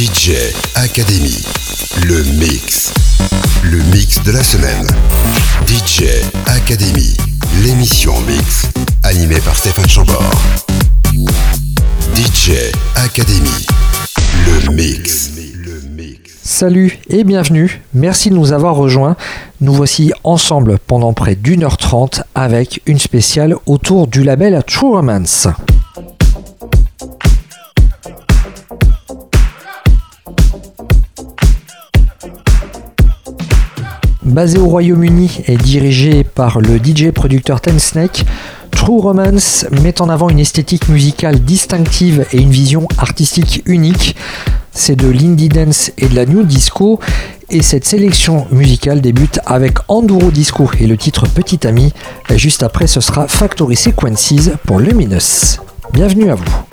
DJ Academy. Le mix. Le mix de la semaine. DJ Academy. L'émission mix. Animée par Stéphane Chambord. DJ Academy. Le mix. Salut et bienvenue, merci de nous avoir rejoints. Nous voici ensemble pendant près d'une heure trente avec une spéciale autour du label True Romance. Basé au Royaume-Uni et dirigé par le DJ producteur Ten Snake, True Romance met en avant une esthétique musicale distinctive et une vision artistique unique. C'est de l'indie dance et de la new disco et cette sélection musicale débute avec Enduro Disco et le titre Petit Ami. Juste après, ce sera Factory Sequences pour Luminous. Bienvenue à vous.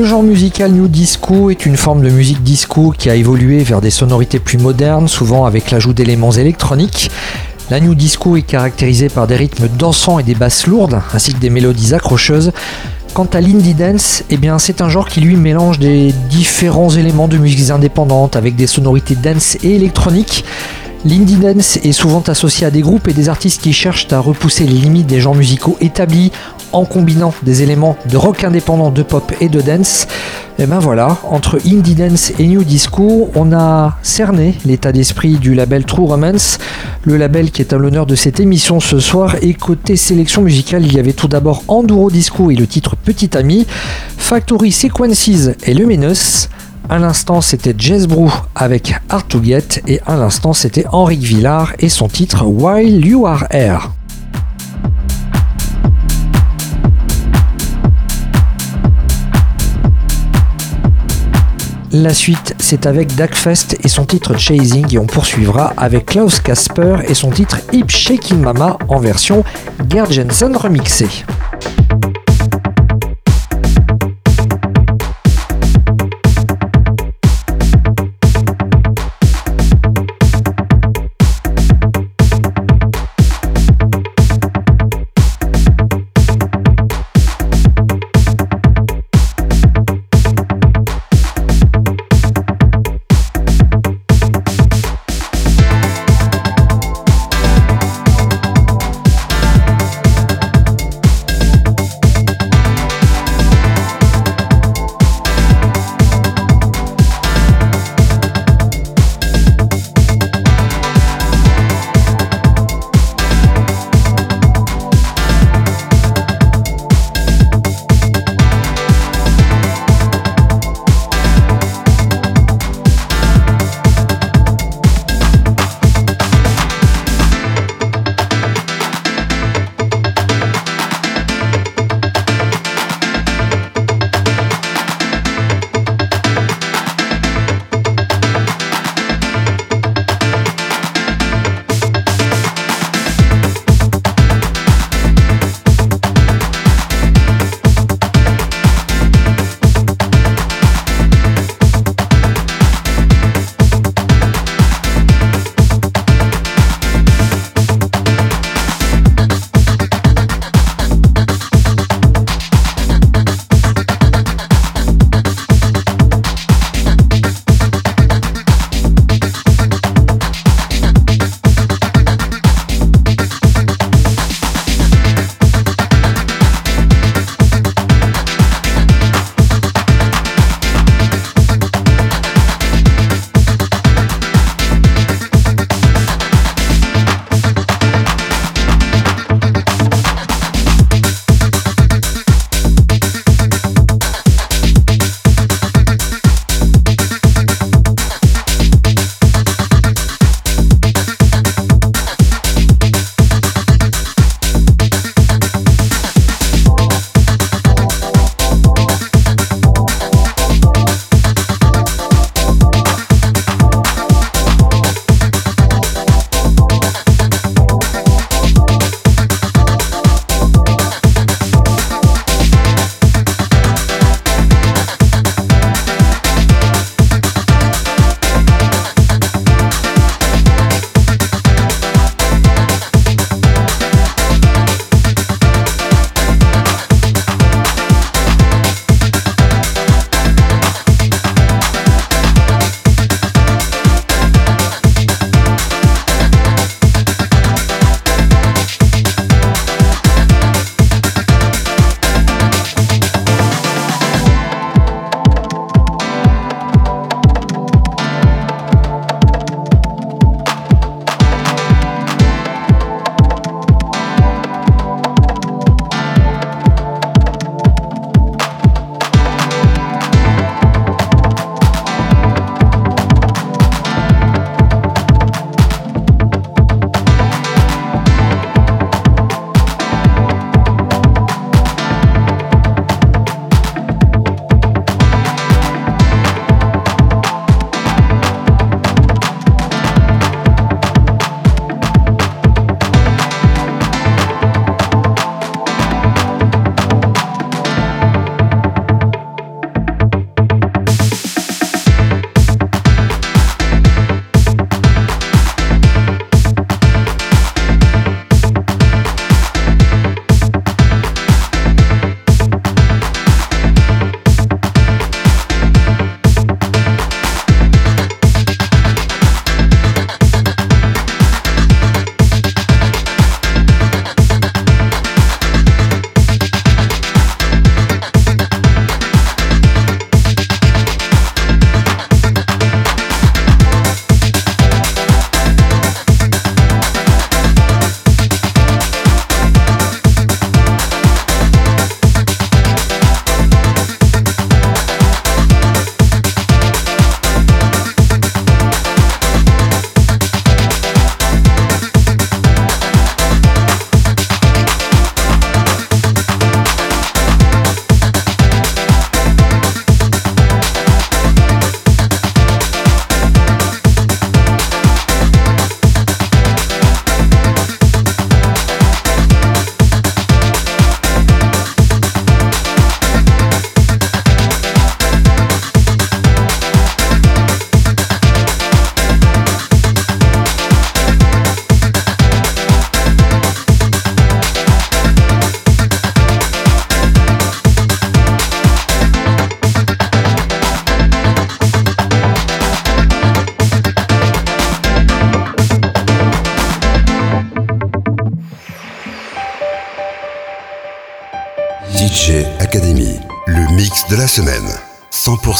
Le genre musical New Disco est une forme de musique disco qui a évolué vers des sonorités plus modernes, souvent avec l'ajout d'éléments électroniques. La New Disco est caractérisée par des rythmes dansants et des basses lourdes, ainsi que des mélodies accrocheuses. Quant à l'indie dance, eh c'est un genre qui lui mélange des différents éléments de musiques indépendantes avec des sonorités dance et électroniques. L'indie dance est souvent associé à des groupes et des artistes qui cherchent à repousser les limites des genres musicaux établis en combinant des éléments de rock indépendant, de pop et de dance. Et ben voilà, entre indie dance et new disco, on a cerné l'état d'esprit du label True Romance, le label qui est à l'honneur de cette émission ce soir. Et côté sélection musicale, il y avait tout d'abord Enduro Disco et le titre Petit Ami, Factory Sequences et Luminous. À l'instant, c'était Jazz Brew avec Hard et à l'instant, c'était Henrik Villard et son titre While You Are Here. La suite, c'est avec Fest et son titre Chasing et on poursuivra avec Klaus Kasper et son titre Hip Shaking Mama en version Gerd Jensen remixée.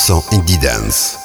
100% Indie Dance.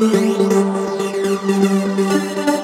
Thank you.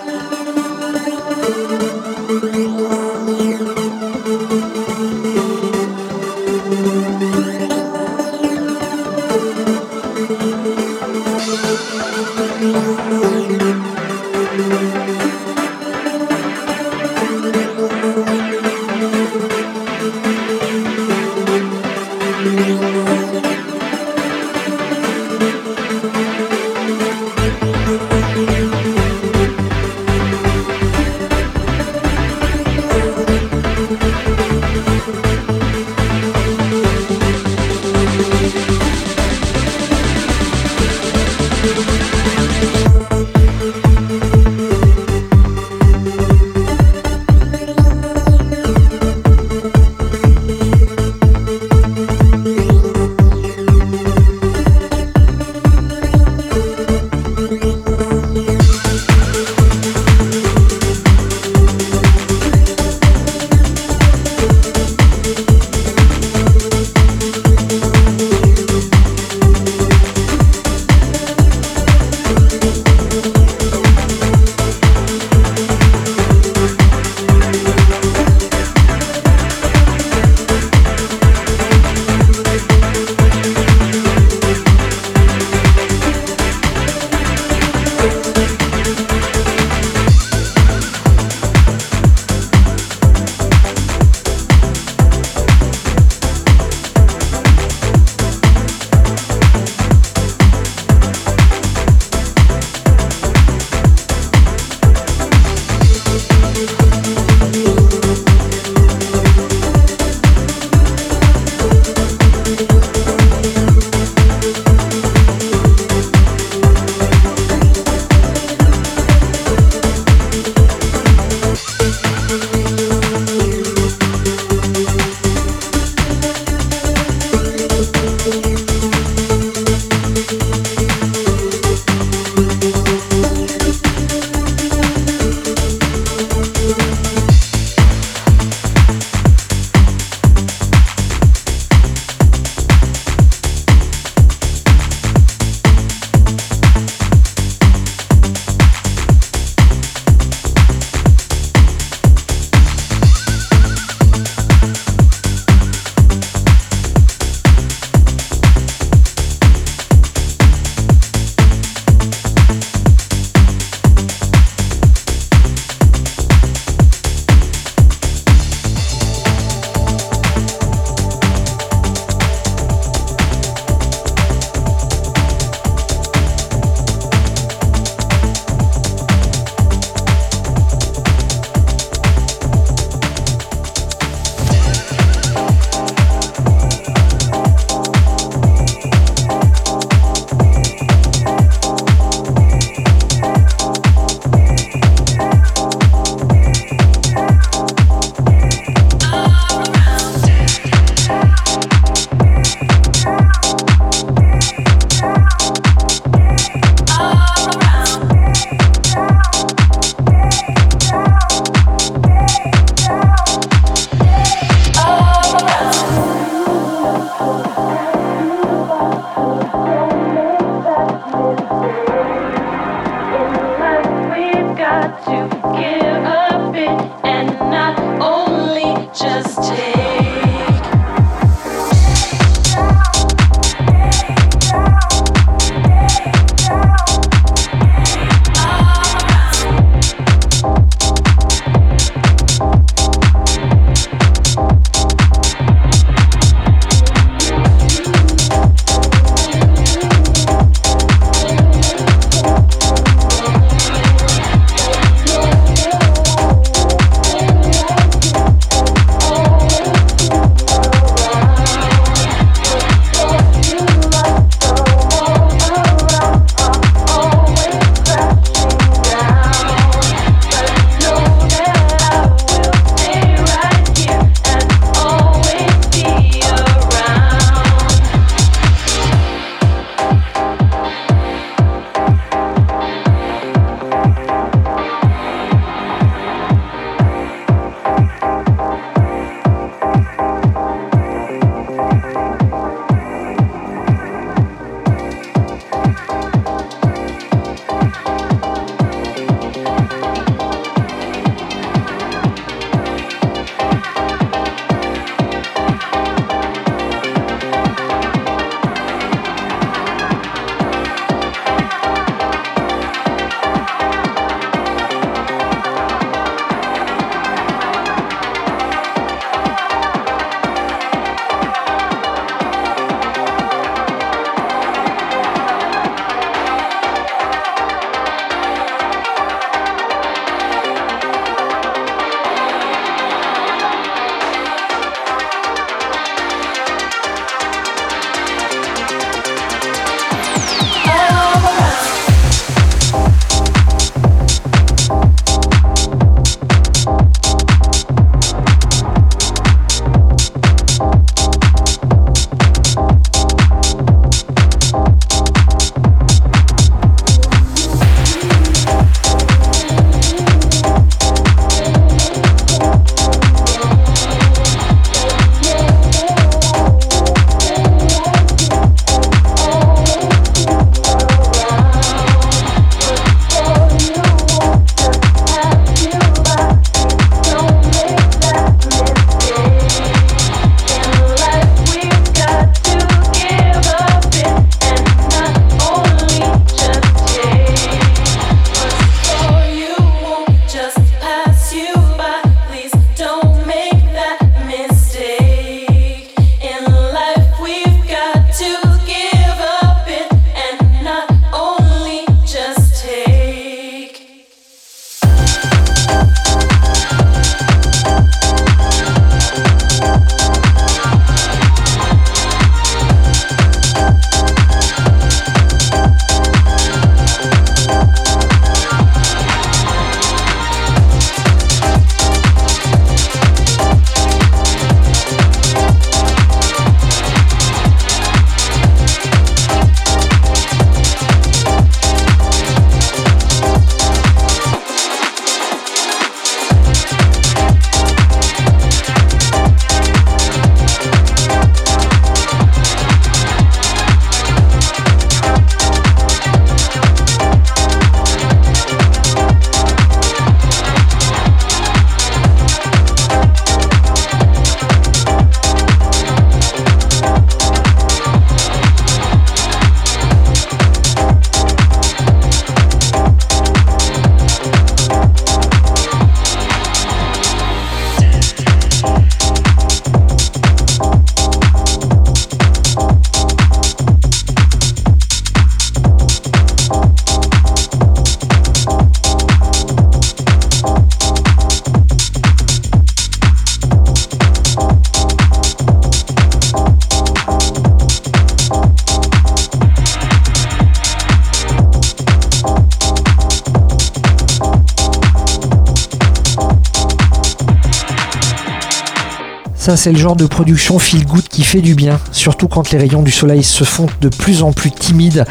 C'est le genre de production feel good qui fait du bien, surtout quand les rayons du soleil se font de plus en plus timides.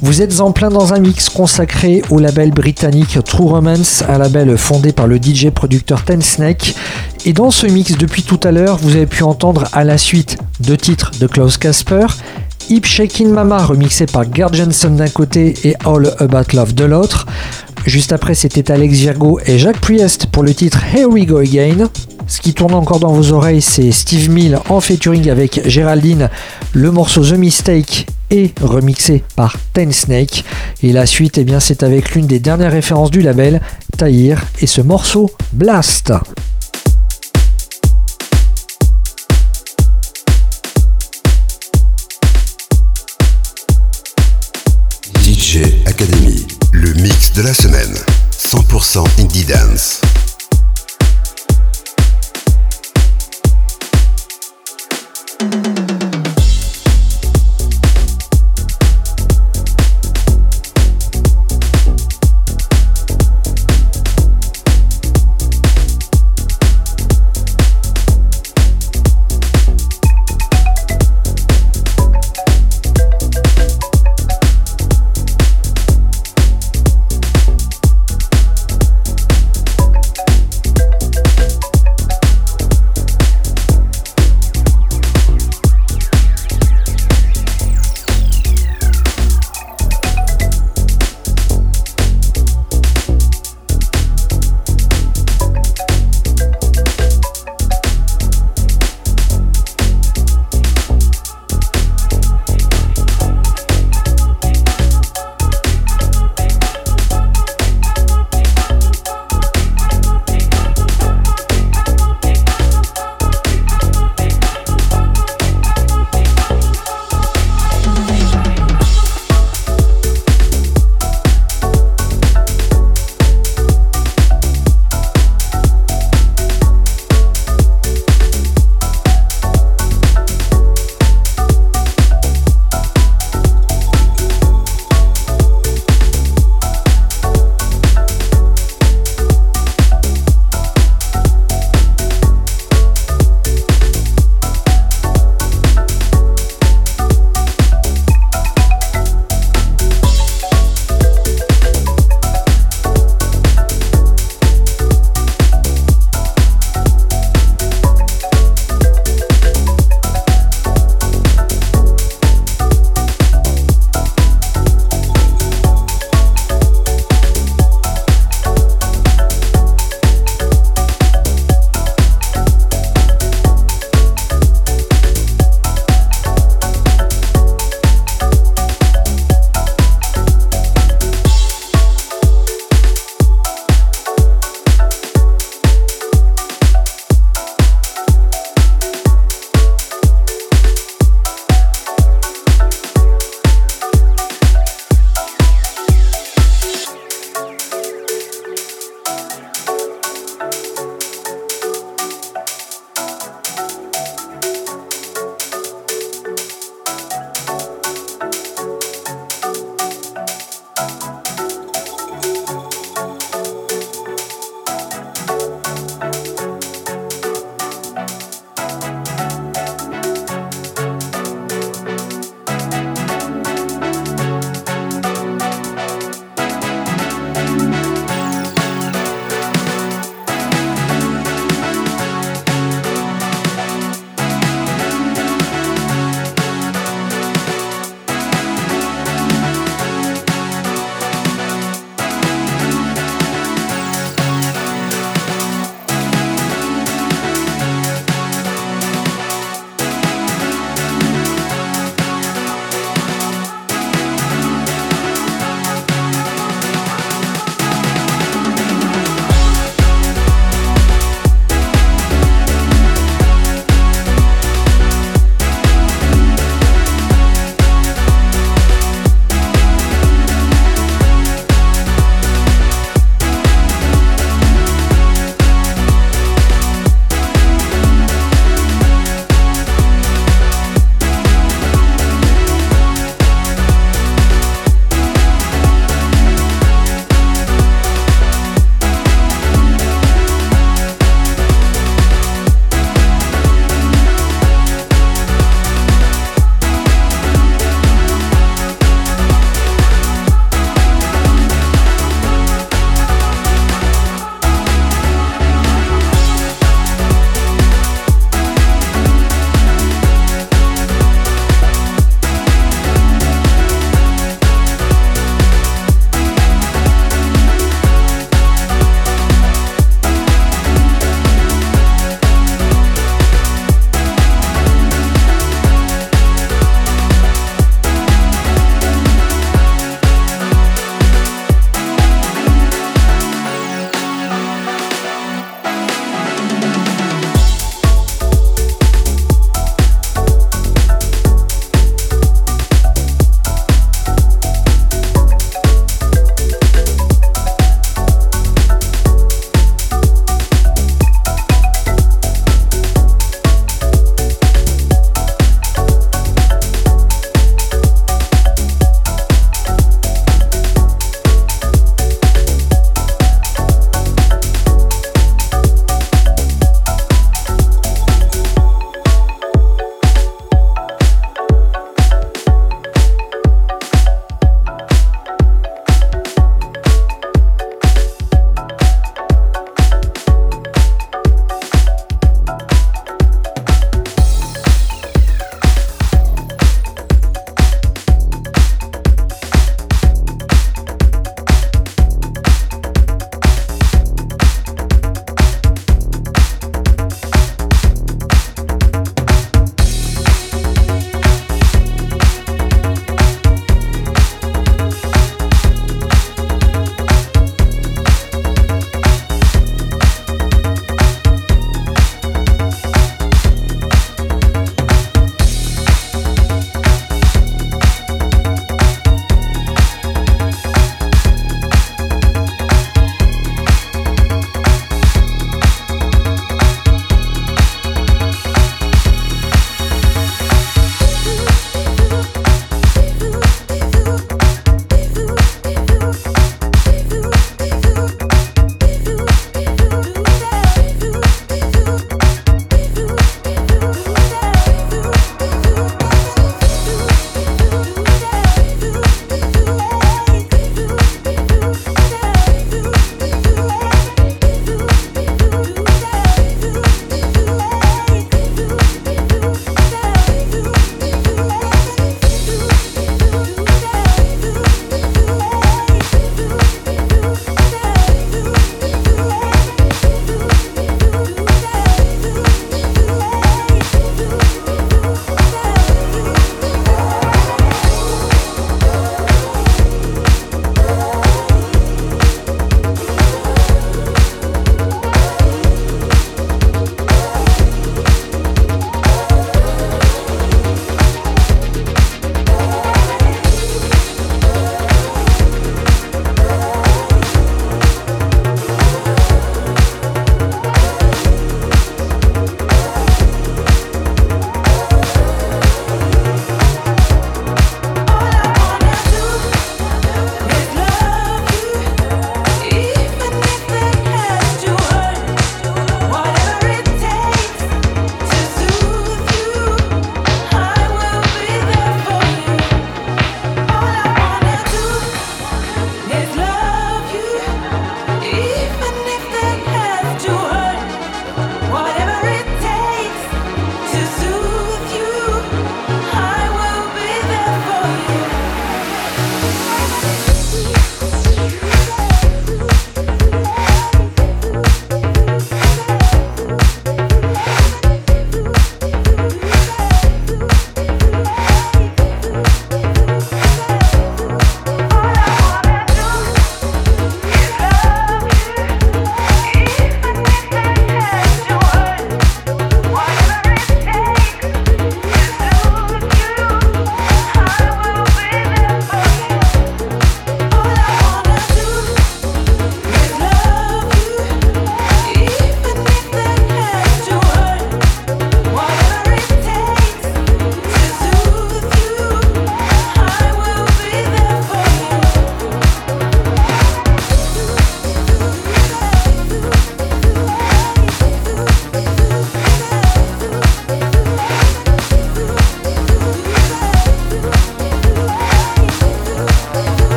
Vous êtes en plein dans un mix consacré au label britannique True Romance, un label fondé par le DJ producteur Ten Snake. Et dans ce mix, depuis tout à l'heure, vous avez pu entendre à la suite deux titres de Klaus Casper Hip Shaking Mama remixé par Gerd Jensen d'un côté et All About Love de l'autre. Juste après, c'était Alex Virgo et Jacques Priest pour le titre Here We Go Again. Ce qui tourne encore dans vos oreilles, c'est Steve Mill en featuring avec Géraldine. Le morceau The Mistake est remixé par Ten Snake. Et la suite, eh c'est avec l'une des dernières références du label, Tahir, et ce morceau Blast. DJ Academy, le mix de la semaine. 100% Indie Dance.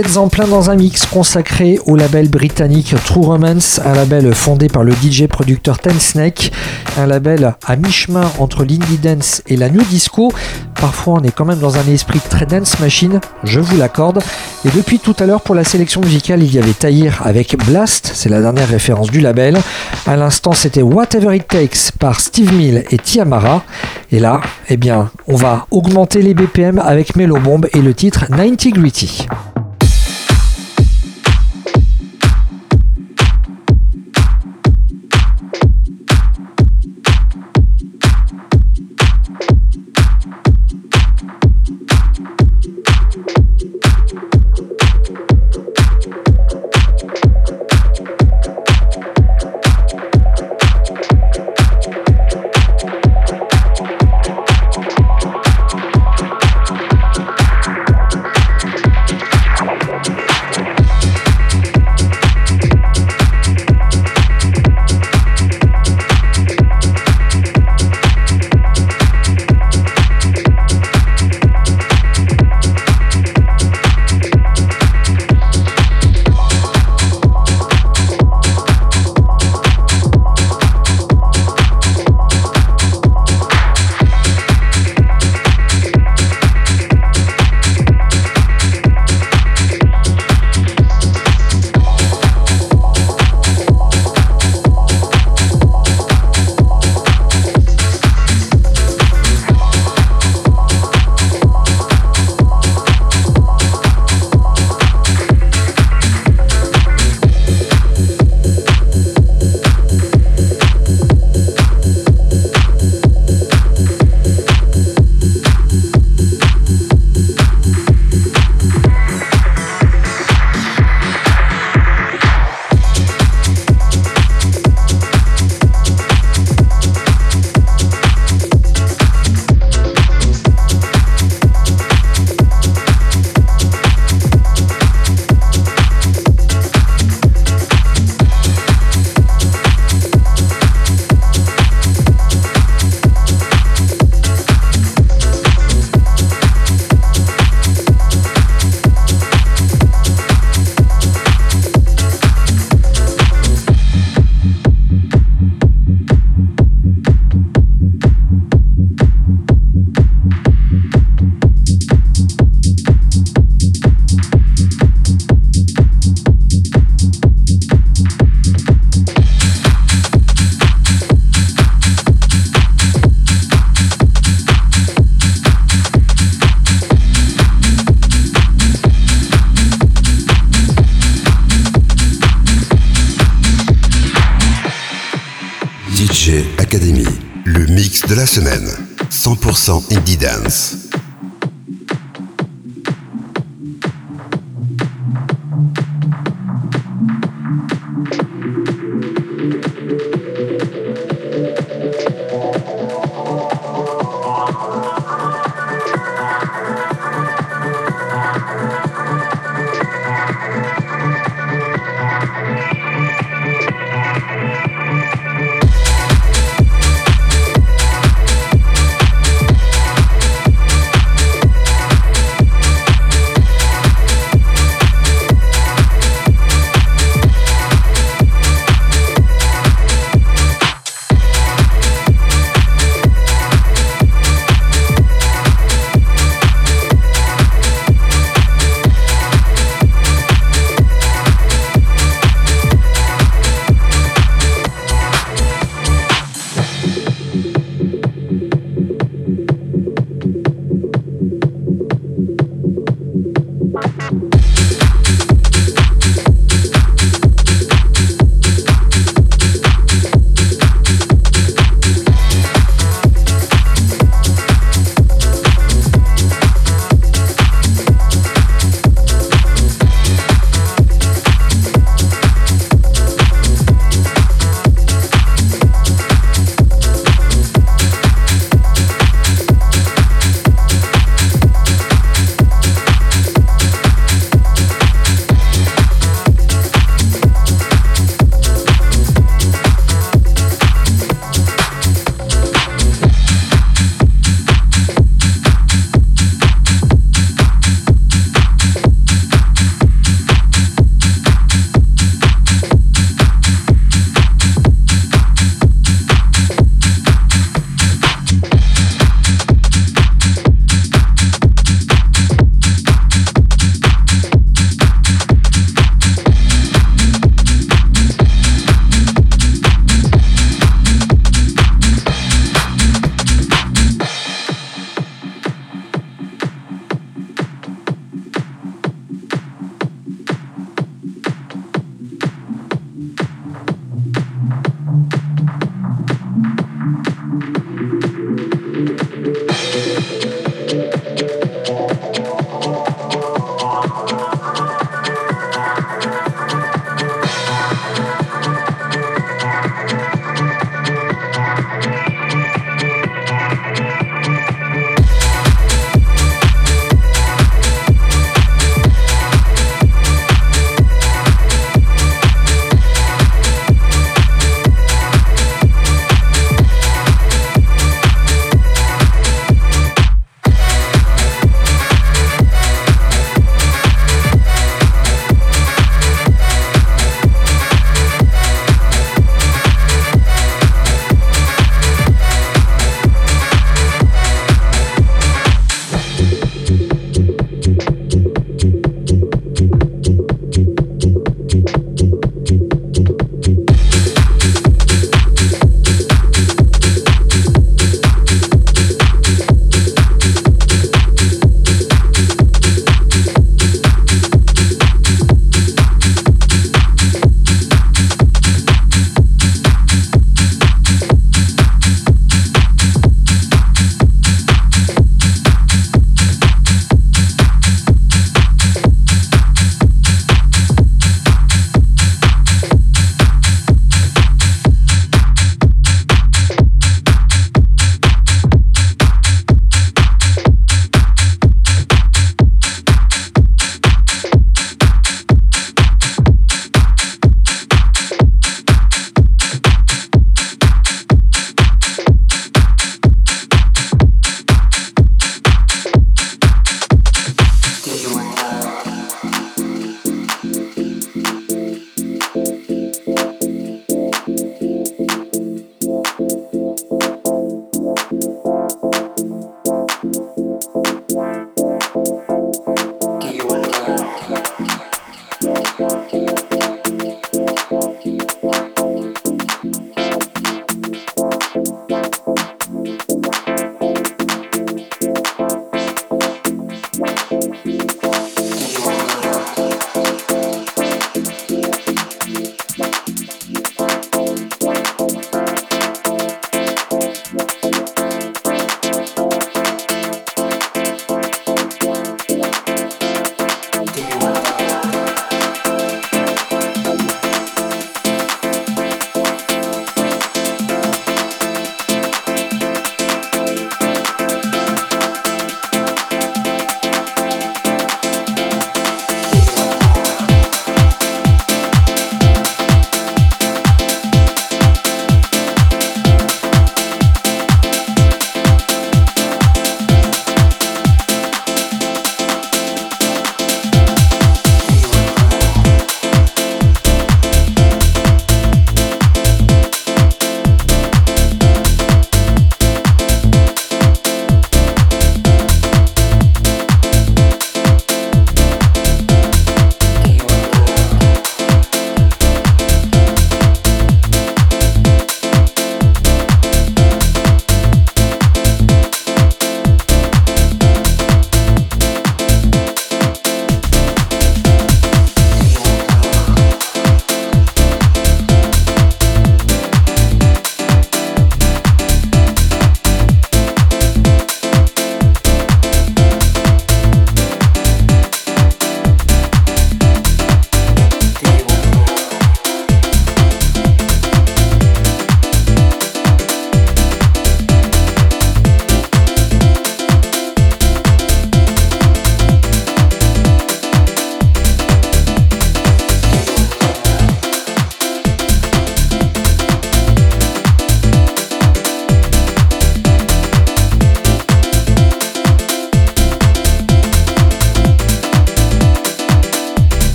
Êtes en plein dans un mix consacré au label britannique True Romance, un label fondé par le DJ producteur Ten Snake, un label à mi-chemin entre l'indie dance et la new disco. Parfois on est quand même dans un esprit très dance machine, je vous l'accorde. Et depuis tout à l'heure pour la sélection musicale, il y avait Tahir avec Blast, c'est la dernière référence du label. À l'instant c'était Whatever It Takes par Steve Mill et Tiamara. Et là, eh bien, on va augmenter les BPM avec Mellow Bomb et le titre 90 Gritty. 100% Indie Dance.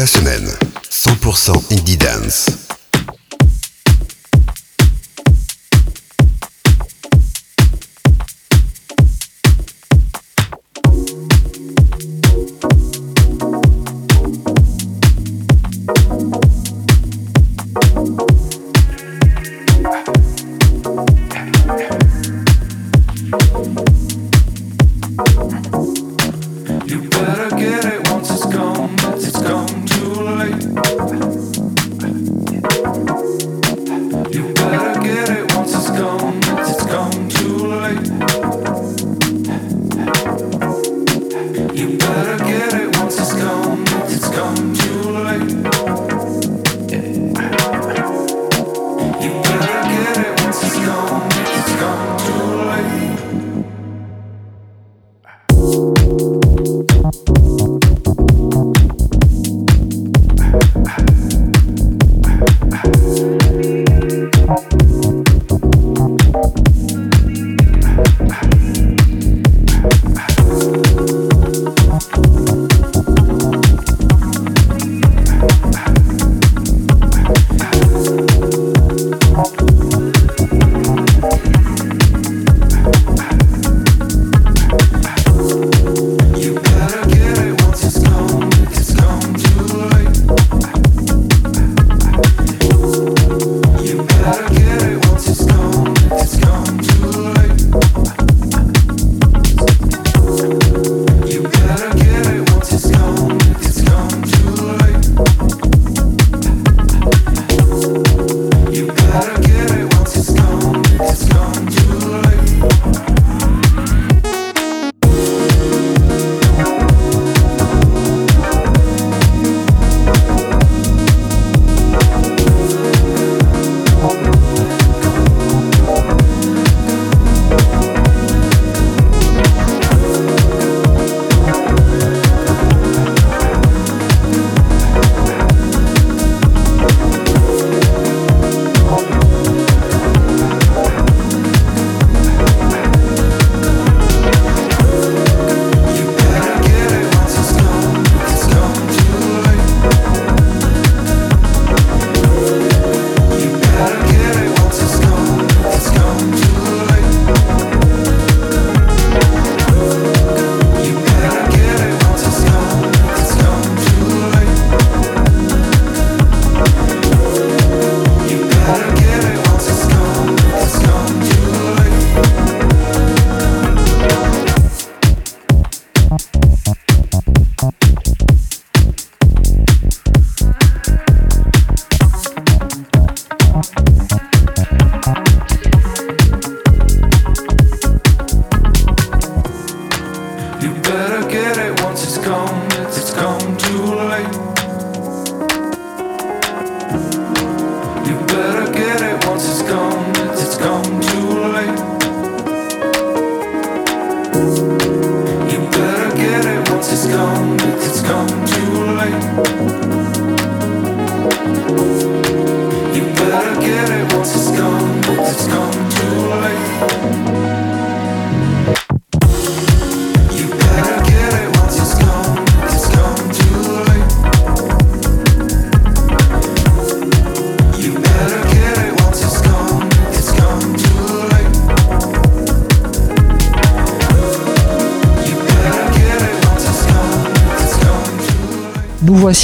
La semaine. 100% indie dance.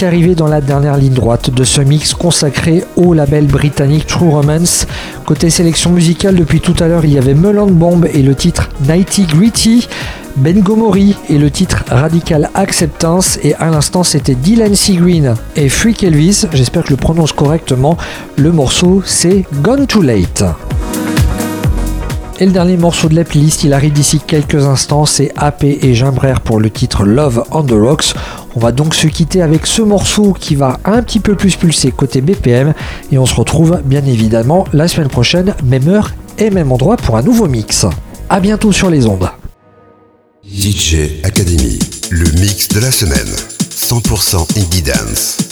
Arrivé dans la dernière ligne droite de ce mix consacré au label britannique True Romance. Côté sélection musicale, depuis tout à l'heure, il y avait Melon Bomb et le titre Nighty Gritty, Ben Gomori et le titre Radical Acceptance, et à l'instant c'était Dylan Seagreen et Freak Elvis, j'espère que je le prononce correctement. Le morceau c'est Gone Too Late. Et le dernier morceau de la playlist, il arrive d'ici quelques instants, c'est AP et Gimbrère pour le titre Love on the Rocks. On va donc se quitter avec ce morceau qui va un petit peu plus pulser côté BPM et on se retrouve bien évidemment la semaine prochaine, même heure et même endroit pour un nouveau mix. A bientôt sur les ondes. DJ Academy, le mix de la semaine. 100% indie dance.